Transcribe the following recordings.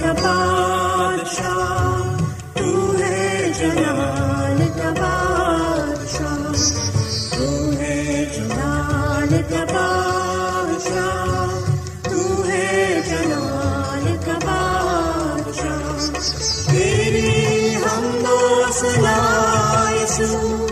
کا بادشاہ ہے جلال کا بادشاہ، تو ہے جلال کا بادشاہ، تو ہے جلال کا بادشاہ۔ تیری ہم دو سلام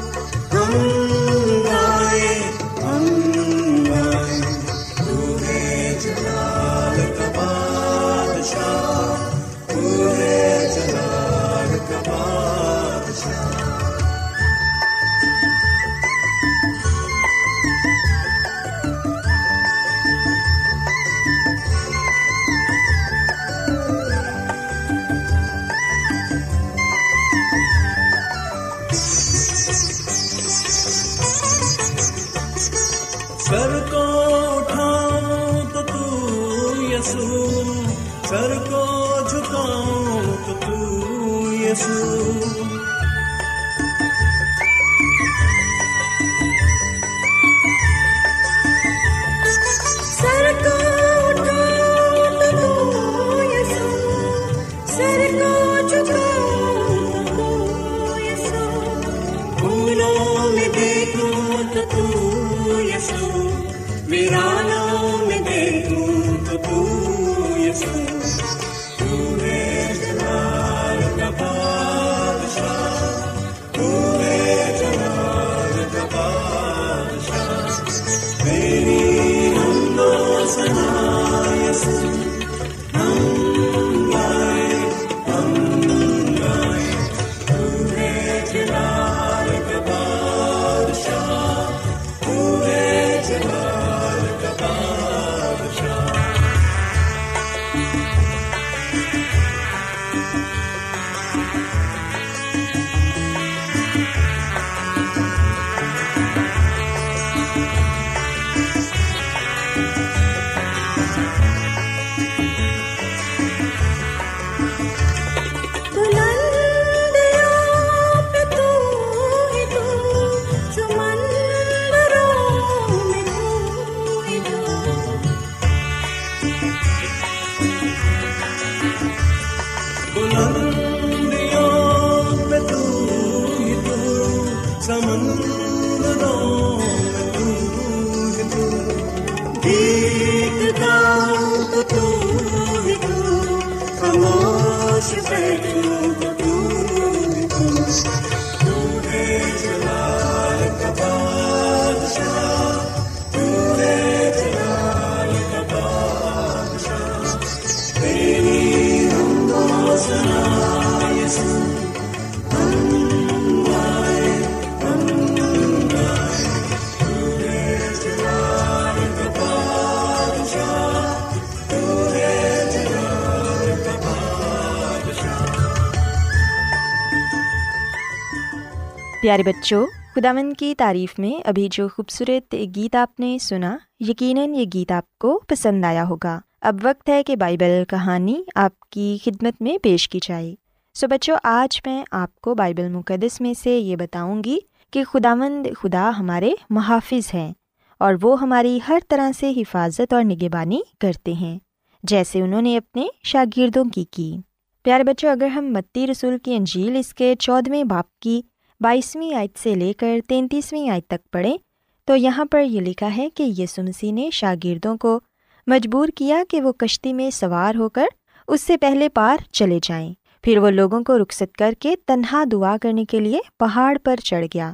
پیارے بچوں خداون کی تعریف میں ابھی جو خوبصورت گیت آپ نے سنا، یقیناً یہ گیت آپ کو پسند آیا ہوگا۔ اب وقت ہے کہ بائبل کہانی آپ کی خدمت میں پیش کی جائے۔ سو بچوں، آج میں آپ کو بائبل مقدس میں سے یہ بتاؤں گی کہ خدا مند خدا ہمارے محافظ ہیں اور وہ ہماری ہر طرح سے حفاظت اور نگہبانی کرتے ہیں، جیسے انہوں نے اپنے شاگردوں کی کی۔ پیارے بچوں، اگر ہم متی رسول کی انجیل اس کے چودھویں باپ کی بائیسویں آیت سے لے کر تینتیسویں آیت تک پڑھیں، تو یہاں پر یہ لکھا ہے کہ یسو مسیح نے شاگردوں کو مجبور کیا کہ وہ کشتی میں سوار ہو کر اس سے پہلے پار چلے جائیں۔ پھر وہ لوگوں کو رخصت کر کے تنہا دعا کرنے کے لیے پہاڑ پر چڑھ گیا۔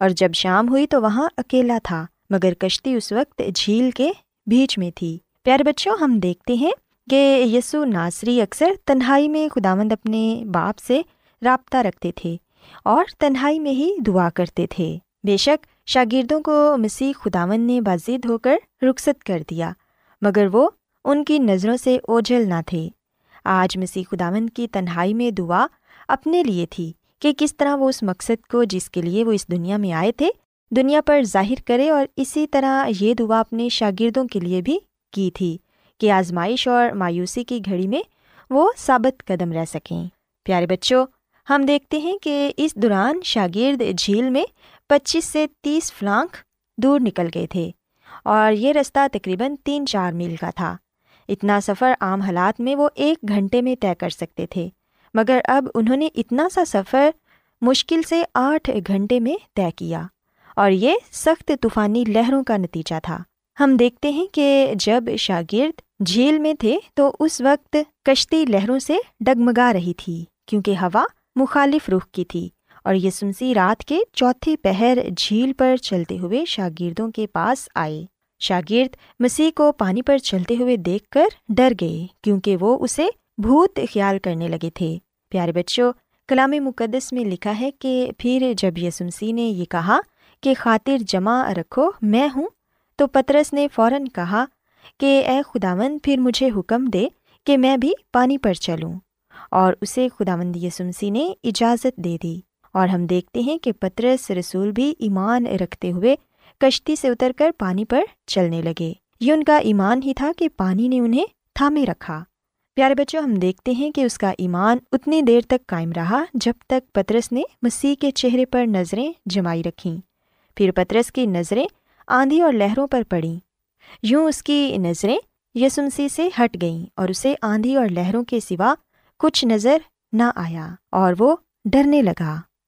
اور جب شام ہوئی تو وہاں اکیلا تھا، مگر کشتی اس وقت جھیل کے بیچ میں تھی۔ پیارے بچوں، ہم دیکھتے ہیں کہ یسو ناصری اکثر تنہائی میں خداوند اپنے باپ سے رابطہ رکھتے تھے اور تنہائی میں ہی دعا کرتے تھے۔ بے شک شاگردوں کو مسیح خداون نے بازید ہو کر رخصت کر دیا، مگر وہ ان کی نظروں سے اوجھل نہ تھے۔ آج مسیح خداون کی تنہائی میں دعا اپنے لیے تھی کہ کس طرح وہ اس مقصد کو جس کے لیے وہ اس دنیا میں آئے تھے، دنیا پر ظاہر کرے اور اسی طرح یہ دعا اپنے شاگردوں کے لیے بھی کی تھی کہ آزمائش اور مایوسی کی گھڑی میں وہ ثابت قدم رہ سکیں۔ پیارے بچوں، ہم دیکھتے ہیں کہ اس دوران شاگرد جھیل میں پچیس سے تیس فلانک دور نکل گئے تھے اور یہ رستہ تقریباً تین چار میل کا تھا۔ اتنا سفر عام حالات میں وہ ایک گھنٹے میں طے کر سکتے تھے۔ مگر اب انہوں نے اتنا سا سفر مشکل سے آٹھ گھنٹے میں طے کیا۔ اور یہ سخت طوفانی لہروں کا نتیجہ تھا۔ ہم دیکھتے ہیں کہ جب شاگرد جھیل میں تھے تو اس وقت کشتی لہروں سے ڈگمگا رہی تھی، کیونکہ ہوا مخالف رخ کی تھی۔ اور یہ سنسی رات کے چوتھے پہر جھیل پر چلتے ہوئے شاگردوں کے پاس آئے۔ شاگرد مسیح کو پانی پر چلتے ہوئے دیکھ کر ڈر گئے کیونکہ وہ اسے بھوت خیال کرنے لگے تھے۔ پیارے بچوں، کلام مقدس میں لکھا ہے کہ پھر جب یسمسی نے یہ کہا کہ خاطر جمع رکھو، میں ہوں، تو پترس نے فوراً کہا کہ اے خداون پھر مجھے حکم دے کہ میں بھی پانی پر چلوں۔ اور اسے خداوند یسمسی نے اجازت دے دی۔ اور ہم دیکھتے ہیں کہ پترس رسول بھی ایمان رکھتے ہوئے کشتی سے اتر کر پانی پر چلنے لگے۔ یہ ان کا ایمان ہی تھا کہ پانی نے انہیں تھامے رکھا۔ پیارے بچوں، ہم دیکھتے ہیں کہ اس کا ایمان اتنی دیر تک قائم رہا جب تک پترس نے مسیح کے چہرے پر نظریں جمائی رکھیں۔ پھر پترس کی نظریں آندھی اور لہروں پر پڑیں۔ یوں اس کی نظریں یسنسی سے ہٹ گئیں اور اسے آندھی اور لہروں کے سوا کچھ نظر نہ آیا اور وہ ڈرنے لگا۔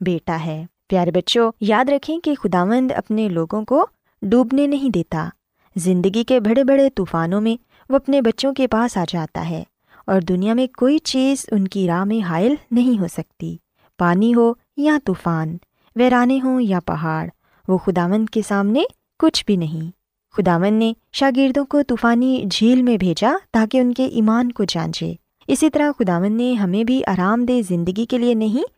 بیٹا ہے۔ پیارے بچوں، یاد رکھیں کہ خداوند اپنے لوگوں کو ڈوبنے نہیں دیتا۔ زندگی کے بڑے بڑے طوفانوں میں وہ اپنے بچوں کے پاس آ جاتا ہے اور دنیا میں کوئی چیز ان کی راہ میں حائل نہیں ہو سکتی۔ پانی ہو یا طوفان، ویرانے ہوں یا پہاڑ، وہ خداون کے سامنے کچھ بھی نہیں۔ خداون نے شاگردوں کو طوفانی جھیل میں بھیجا تاکہ ان کے ایمان کو جانچے۔ اسی طرح خداون نے ہمیں بھی آرام دہ زندگی کے لیے نہیں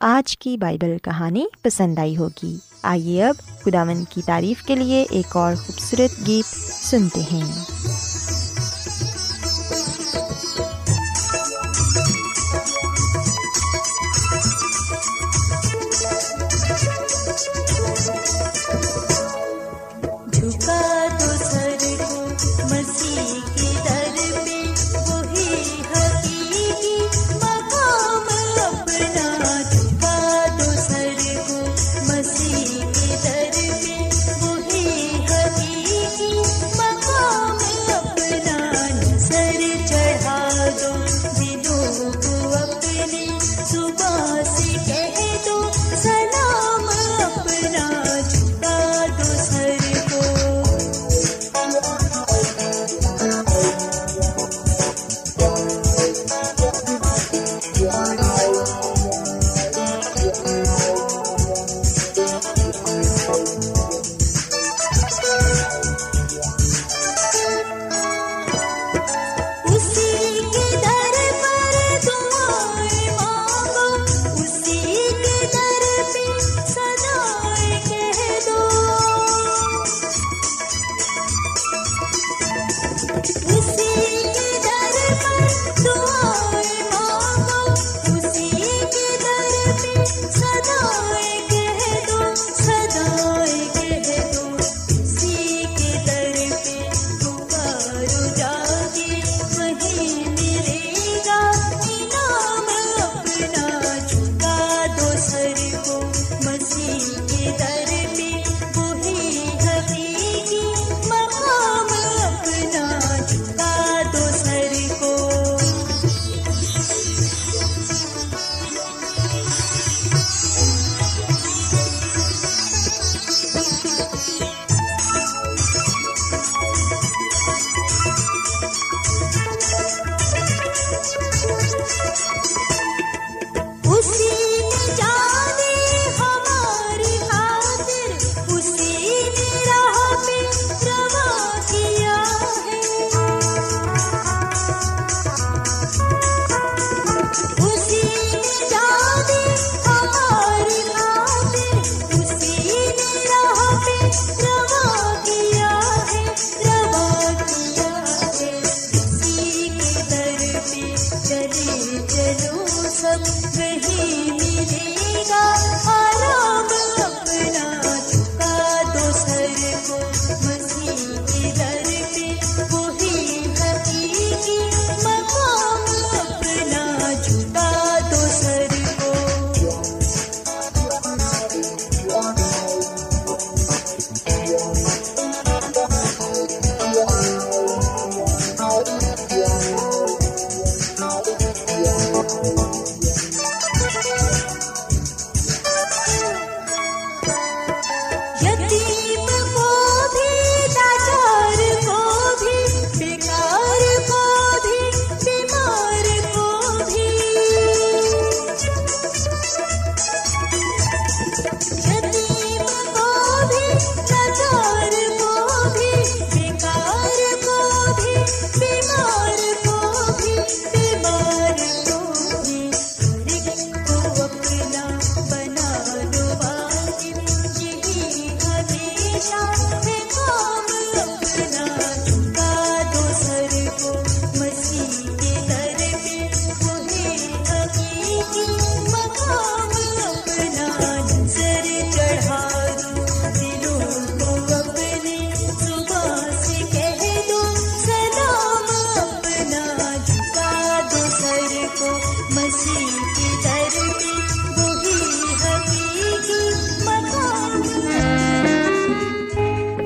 آج کی بائبل کہانی پسند آئی ہوگی۔ آئیے اب خداون کی تعریف کے لیے ایک اور خوبصورت گیت سنتے ہیں۔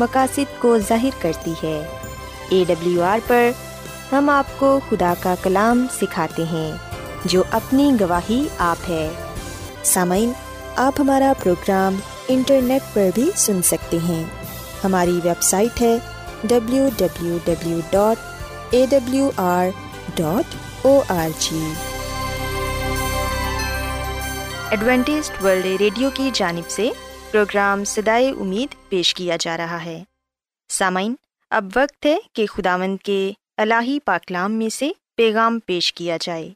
مقاصد کو ظاہر کرتی ہے۔ اے ڈبلیو آر پر ہم آپ کو خدا کا کلام سکھاتے ہیں، جو اپنی گواہی آپ ہے۔ سامعین، آپ ہمارا پروگرام انٹرنیٹ پر بھی سن سکتے ہیں۔ ہماری ویب سائٹ ہے W W W dot A W R dot O R G Adventist world radio کی جانب سے پروگرام سدائے امید پیش کیا جا رہا ہے۔ سامعین، اب وقت ہے کہ خداوند کے الہی پاکلام میں سے پیغام پیش کیا جائے۔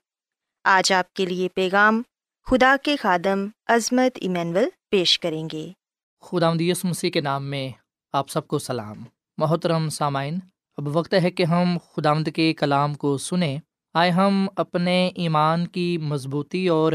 آج آپ کے لیے پیغام خدا کے خادم عظمت ایمینول پیش کریں گے۔ خدا مدیس مسیح کے نام میں آپ سب کو سلام۔ محترم سامعین، اب وقت ہے کہ ہم خدامد کے کلام کو سنیں۔ آئے ہم اپنے ایمان کی مضبوطی اور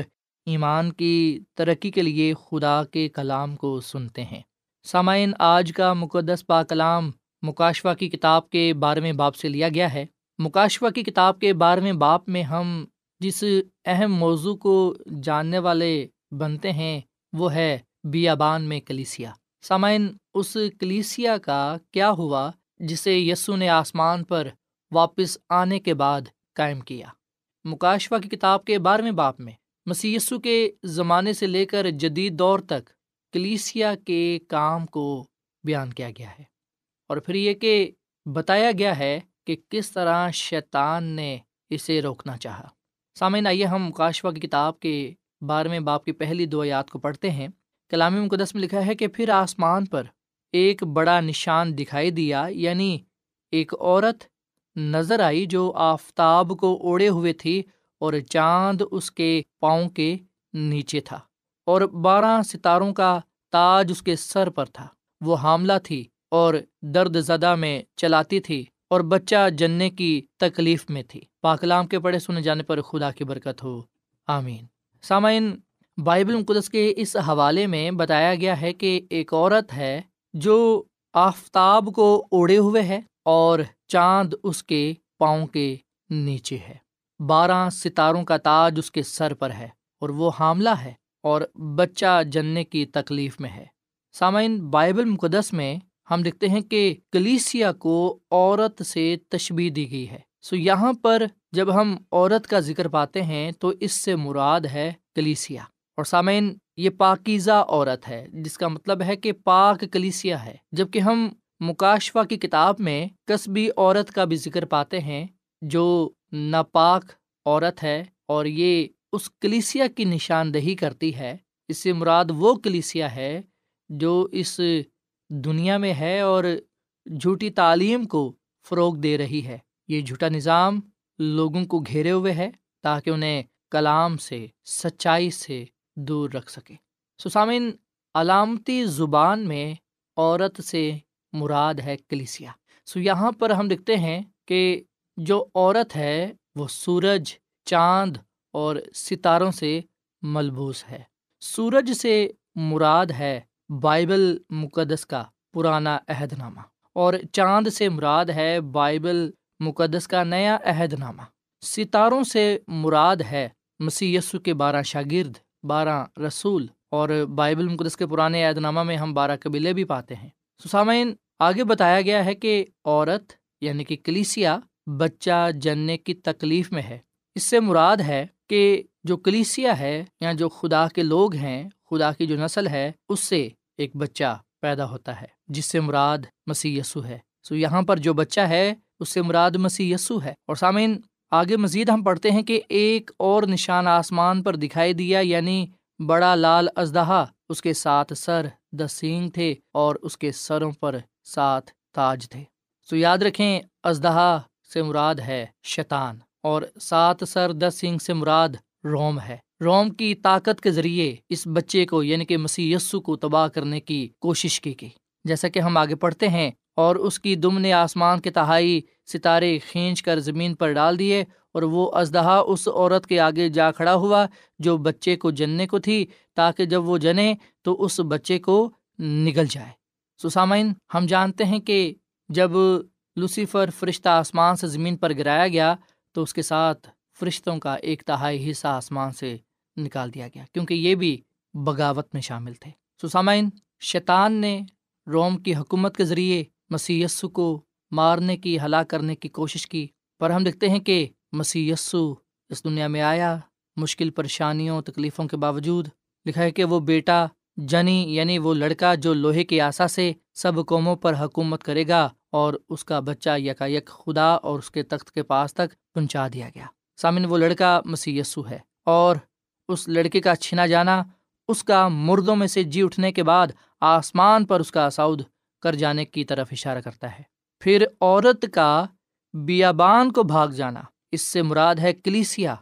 ایمان کی ترقی کے لیے خدا کے کلام کو سنتے ہیں۔ سامعین، آج کا مقدس پا کلام مکاشوا کی کتاب کے بارہویں باپ سے لیا گیا ہے۔ مکاشوا کی کتاب کے بارہویں باپ میں ہم جس اہم موضوع کو جاننے والے بنتے ہیں، وہ ہے بیابان میں کلیسیا۔ سامعین، اس کلیسیا کا کیا ہوا جسے یسو نے آسمان پر واپس آنے کے بعد قائم کیا؟ مکاشوا کی کتاب کے بارہویں باپ میں مسی کے زمانے سے لے کر جدید دور تک کلیسیا کے کام کو بیان کیا گیا ہے۔ اور پھر یہ کہ بتایا گیا ہے کہ کس طرح شیطان نے اسے روکنا چاہا۔ سامعین، آئیے ہم مکاشوا کی کتاب کے بارہویں باپ کی پہلی دو یاد کو پڑھتے ہیں۔ کلامی مقدس میں لکھا ہے کہ پھر آسمان پر ایک بڑا نشان دکھائی دیا یعنی ایک عورت نظر آئی جو آفتاب کو اوڑے ہوئے تھی اور چاند اس کے پاؤں کے نیچے تھا اور بارہ ستاروں کا تاج اس کے سر پر تھا۔ وہ حاملہ تھی اور درد زدہ میں چلاتی تھی اور بچہ جننے کی تکلیف میں تھی۔ پاکلام کے پڑھے سنے جانے پر خدا کی برکت ہو۔ آمین۔ سامعین، بائبل مقدس کے اس حوالے میں بتایا گیا ہے کہ ایک عورت ہے جو آفتاب کو اوڑے ہوئے ہے اور چاند اس کے پاؤں کے نیچے ہے۔ بارہ ستاروں کا تاج اس کے سر پر ہے اور وہ حاملہ ہے اور بچہ جننے کی تکلیف میں ہے۔ سامعین، بائبل مقدس میں ہم دیکھتے ہیں کہ کلیسیا کو عورت سے تشبیح دی گئی ہے۔ سو یہاں پر جب ہم عورت کا ذکر پاتے ہیں تو اس سے مراد ہے کلیسیا۔ اور سامعین، یہ پاکیزہ عورت ہے، جس کا مطلب ہے کہ پاک کلیسیا ہے۔ جبکہ ہم مکاشفہ کی کتاب میں قصبی عورت کا بھی ذکر پاتے ہیں جو ناپاک عورت ہے اور یہ اس کلیسیا کی نشاندہی کرتی ہے، اس سے مراد وہ کلیسیا ہے جو اس دنیا میں ہے اور جھوٹی تعلیم کو فروغ دے رہی ہے۔ یہ جھوٹا نظام لوگوں کو گھیرے ہوئے ہے تاکہ انہیں کلام سے، سچائی سے دور رکھ سکے سسامن علامتی زبان میں عورت سے مراد ہے کلیسیا۔ سو یہاں پر ہم دیکھتے ہیں کہ جو عورت ہے، وہ سورج، چاند اور ستاروں سے ملبوس ہے۔ سورج سے مراد ہے بائبل مقدس کا پرانا عہد نامہ اور چاند سے مراد ہے بائبل مقدس کا نیا عہد نامہ ستاروں سے مراد ہے مسی کے بارہ شاگرد، بارہ رسول اور بائبل مقدس کے پرانے عہد نامہ میں ہم بارہ قبیلے بھی پاتے ہیں۔ سسامین آگے بتایا گیا ہے کہ عورت یعنی کہ کلیسیا بچہ جننے کی تکلیف میں ہے۔ اس سے مراد ہے کہ جو کلیسیا ہے یا جو خدا کے لوگ ہیں، خدا کی جو نسل ہے، اس سے ایک بچہ پیدا ہوتا ہے، جس سے مراد مسیح یسو ہے۔ سو یہاں پر جو بچہ ہے، اس سے مراد مسیح یسو ہے۔ اور سامعین، آگے مزید ہم پڑھتے ہیں کہ ایک اور نشان آسمان پر دکھائی دیا یعنی بڑا لال ازدہا اس کے ساتھ سر دسینگ تھے اور اس کے سروں پر سات تاج تھے۔ سو یاد رکھیں ازدہا سے مراد ہے شیطان اور سات سر دس سنگھ سے مراد روم ہے۔ روم کی طاقت کے ذریعے اس بچے کو یعنی کہ مسی یسو کو تباہ کرنے کی کوشش کی گئی۔ جیسا کہ ہم آگے پڑھتے ہیں، اور اس کی دم نے آسمان کے تہائی ستارے کھینچ کر زمین پر ڈال دیے اور وہ ازدہا اس عورت کے آگے جا کھڑا ہوا جو بچے کو جننے کو تھی، تاکہ جب وہ جنے تو اس بچے کو نگل جائے۔ سسامین ہم جانتے ہیں کہ جب لوسیفر فرشتہ آسمان سے زمین پر گرایا گیا تو اس کے ساتھ فرشتوں کا ایک تہائی حصہ آسمان سے نکال دیا گیا، کیونکہ یہ بھی بغاوت میں شامل تھے۔ سسامین شیطان نے روم کی حکومت کے ذریعے مسی کو مارنے کی، ہلاک کرنے کی کوشش کی، پر ہم دیکھتے ہیں کہ مسی اس دنیا میں آیا، مشکل پریشانیوں، تکلیفوں کے باوجود لکھا ہے کہ وہ بیٹا جنی یعنی وہ لڑکا جو لوہے کی آسا سے سب قوموں پر حکومت کرے گا اور اس کا بچہ یکا یک خدا اور اس کے تخت کے پاس تک پہنچا دیا گیا۔ سامن، وہ لڑکا مسی ہے اور اس لڑکے کا چھنا جانا، اس کا مردوں میں سے جی اٹھنے کے بعد آسمان پر اس کا سعود کر جانے کی طرف اشارہ کرتا ہے۔ پھر عورت کا بیابان کو بھاگ جانا، اس سے مراد ہے کلیسیا،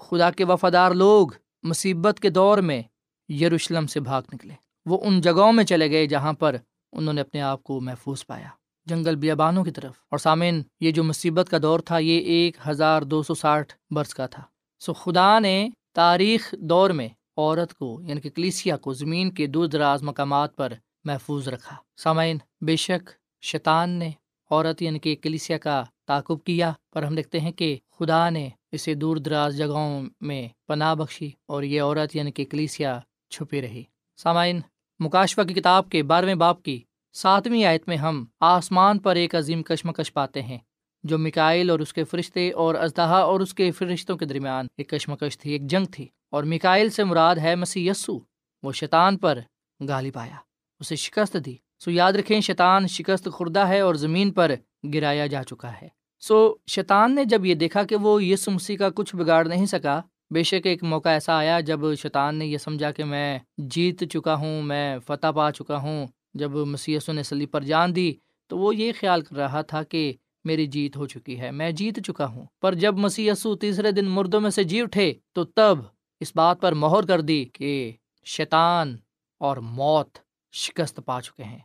خدا کے وفادار لوگ، مصیبت کے دور میں یروشلم سے بھاگ نکلے۔ وہ ان جگہوں میں چلے گئے جہاں پر انہوں نے اپنے آپ کو محفوظ پایا۔ جنگل بیابانوں کی طرف۔ اور سامعین، یہ جو مصیبت کا دور تھا، یہ ایک ہزار دو سو ساٹھ برس کا تھا۔ سو خدا نے تاریخ دور میں عورت کو یعنی کہ کلیسیا کو، زمین کے دور دراز مقامات پر محفوظ رکھا۔ سامعین، بے شک شیطان نے عورت یعنی کہ کلیسیا کا تعاقب کیا۔ پر ہم دیکھتے ہیں کہ خدا نے اسے دور دراز جگہوں میں پناہ بخشی۔ اور یہ عورت یعنی کہ کلیسیا چھپی رہی۔ سامعین، مکاشفہ کی کتاب کے بارہویں باپ کی ساتویں آیت میں ہم آسمان پر ایک عظیم کشمکش پاتے ہیں، جو مکائل اور اس کے فرشتے اور ازدہا اور اس کے فرشتوں کے درمیان ایک کشمکش تھی، ایک جنگ تھی، اور مکائل سے مراد ہے مسیح یسو وہ شیطان پر گالی پایا، اسے شکست دی۔ سو یاد رکھیں، شیطان شکست خوردہ ہے اور زمین پر گرایا جا چکا ہے۔ سو شیطان نے جب یہ دیکھا کہ وہ یسو مسیح کا کچھ بگاڑ نہیں سکا بے شک ایک موقع ایسا آیا جب شیطان نے یہ سمجھا کہ میں جیت چکا ہوں، میں فتح پا چکا ہوں۔ جب مسیسو نے سلی پر جان دی تو وہ یہ خیال کر رہا تھا کہ میری جیت ہو چکی ہے، میں جیت چکا ہوں۔ پر جب مسیسو تیسرے دن مردوں میں سے جی اٹھے تو تب اس بات پر مہر کر دی کہ شیطان اور موت شکست پا چکے ہیں۔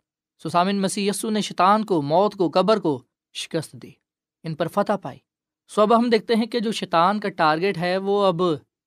سسامن مسیح یسو نے شیطان کو، موت کو، قبر کو شکست دی، ان پر فتح پائی۔ سو اب ہم دیکھتے ہیں کہ جو شیطان کا ٹارگیٹ ہے وہ اب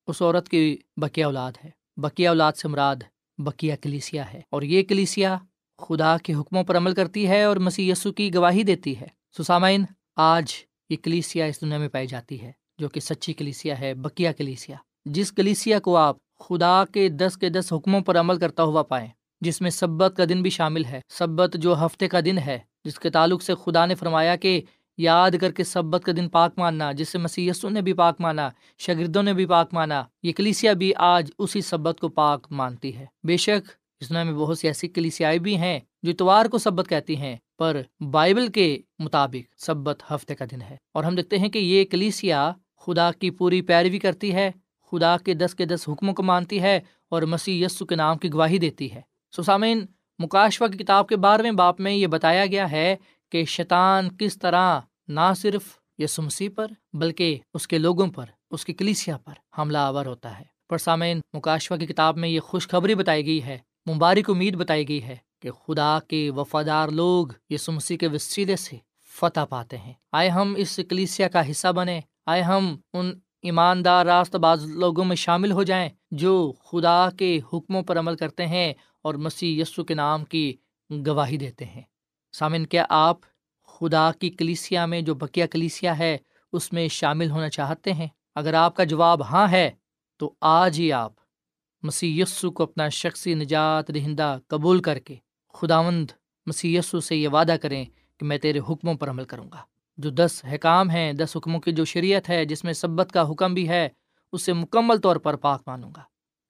اس عورت کی بکیا اولاد ہے۔ بکیا اولاد سے مراد بکیا کلیسیا ہے۔ اور یہ کلیسیا خدا کے حکموں پر عمل کرتی ہے اور مسی یسو کی گواہی دیتی ہے۔ سسامین آج یہ کلیسیا اس دنیا میں پائی جاتی ہے جو کہ سچی کلیسیا ہے بکیا کلیسیا۔ جس کلیسیا کو آپ خدا کے دس کے دس حکموں پر عمل کرتا ہوا پائیں، جس میں سبت کا دن بھی شامل ہے۔ سبت جو ہفتے کا دن ہے، جس کے تعلق سے خدا نے فرمایا کہ یاد کر کے سبت کا دن پاک ماننا، جس سے مسی نے بھی پاک مانا، شاگردوں نے بھی پاک مانا یہ کلیسیا بھی آج اسی سبت کو پاک مانتی ہے۔ بے شک اس دنیا میں بہت سی ایسی کلیسیائی بھی ہیں جو اتوار کو سبت کہتی ہیں، پر بائبل کے مطابق سبت ہفتے کا دن ہے۔ اور ہم دیکھتے ہیں کہ یہ کلیسیا خدا کی پوری پیروی کرتی ہے، خدا کے دس کے دس حکموں کو مانتی ہے اور مسیح یسو کے نام کی گواہی دیتی ہے۔ سسامین مکاشفہ کی کتاب کے بارہویں باپ میں یہ بتایا گیا ہے کہ شیطان کس طرح نہ صرف یسو مسیح پر، بلکہ اس کے لوگوں پر، اس کی کلیسیا پر حملہ آور ہوتا ہے۔ پر سامعین مکاشفہ کی کتاب میں یہ خوشخبری بتائی گئی ہے، مبارک امید بتائی گئی ہے کہ خدا کے وفادار لوگ یسو مسیح کے وسیلے سے فتح پاتے ہیں۔ آئے ہم اس کلیسیا کا حصہ بنے آئے ہم ان ایماندار راست باز لوگوں میں شامل ہو جائیں جو خدا کے حکموں پر عمل کرتے ہیں اور مسیح یسو کے نام کی گواہی دیتے ہیں۔ سامن کیا آپ خدا کی کلیسیا میں جو بکیا کلیسیا ہے، اس میں شامل ہونا چاہتے ہیں۔ اگر آپ کا جواب ہاں ہے، تو آج ہی آپ مسیح یسو کو اپنا شخصی نجات دہندہ قبول کر کے خداوند مسی یسو سے یہ وعدہ کریں کہ میں تیرے حکموں پر عمل کروں گا۔ جو دس حکام ہیں، دس حکموں کی جو شریعت ہے، جس میں سبت کا حکم بھی ہے، اسے مکمل طور پر پاک مانوں گا۔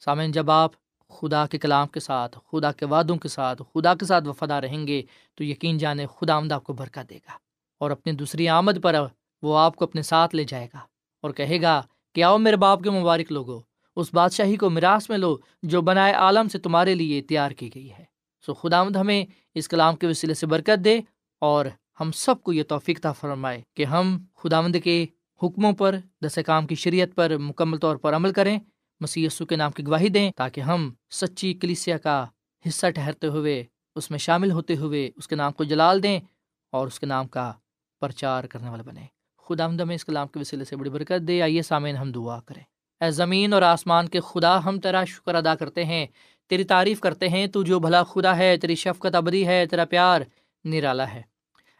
سامعین، جب آپ خدا کے کلام کے ساتھ، خدا کے وعدوں کے ساتھ، خدا کے ساتھ وفادہ رہیں گے تو یقین جانے خدا آمد آپ کو برکہ دے گا۔ اور اپنی دوسری آمد پر وہ آپ کو اپنے ساتھ لے جائے گا اور کہے گا کہ آؤ میرے باپ کے مبارک لوگوں اس بادشاہی کو میراث میں لو جو بنائے عالم سے تمہارے لیے تیار کی گئی ہے۔ سو خدا مد ہمیں اس کلام کے وسیلے سے برکت دے اور ہم سب کو یہ توفیق تھا فرمائے کہ ہم خدا مند کے حکموں پر دس کام کی شریعت پر مکمل طور پر عمل کریں۔ مسی کے نام کی گواہی دیں تاکہ ہم سچی کلیسیا کا حصہ ٹھہرتے ہوئے، اس میں شامل ہوتے ہوئے اس کے نام کو جلال دیں اور اس کے نام کا پرچار کرنے والے بنے خدا آمد ہمیں اس کلام کے وسیلے سے بڑی برکت دے۔ آئیے، سامعین، ہم دعا کریں۔ اے زمین اور آسمان کے خدا، ہم تیرا شکر ادا کرتے ہیں۔ تیری تعریف کرتے ہیں۔ تو جو بھلا خدا ہے، تیری شفقت ابدی ہے، تیرا پیار نرالا ہے۔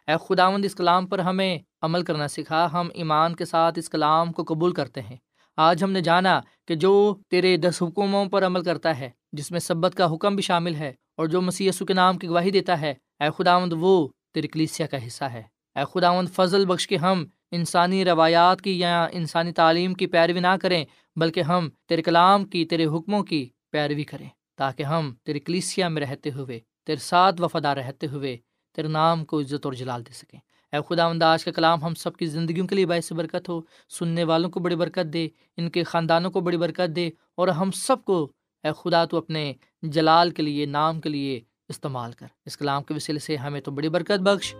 اے خداوند، اس کلام پر ہمیں عمل کرنا سکھا۔ ہم ایمان کے ساتھ اس کلام کو قبول کرتے ہیں۔ آج ہم نے جانا کہ جو تیرے دس حکوموں پر عمل کرتا ہے، جس میں سبت کا حکم بھی شامل ہے اور جو مسی کے نام کی گواہی دیتا ہے، اے خداوند وہ تیری کلیسیا کا حصہ ہے۔ اے خداوند فضل بخش کے ہم انسانی روایات کی یا انسانی تعلیم کی پیروی نہ کریں، بلکہ ہم تیرے کلام کی، تیرے حکموں کی پیروی کریں، تاکہ ہم تیری کلیسیا میں رہتے ہوئے، تیرے ساتھ وفادار رہتے ہوئے، تیرے نام کو عزت اور جلال دے سکیں۔ اے خدا انداز کا کلام ہم سب کی زندگیوں کے لیے باعث برکت ہو۔ سننے والوں کو بڑی برکت دے، ان کے خاندانوں کو بڑی برکت دے، اور ہم سب کو اے خدا تو اپنے جلال کے لیے، نام کے لیے استعمال کر۔ اس کلام کے وسیلے سے ہمیں تو بڑی برکت بخش،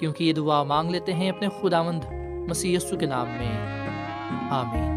کیونکہ یہ دعا مانگ لیتے ہیں اپنے خدا مند مسی کے نام میں۔ آمین۔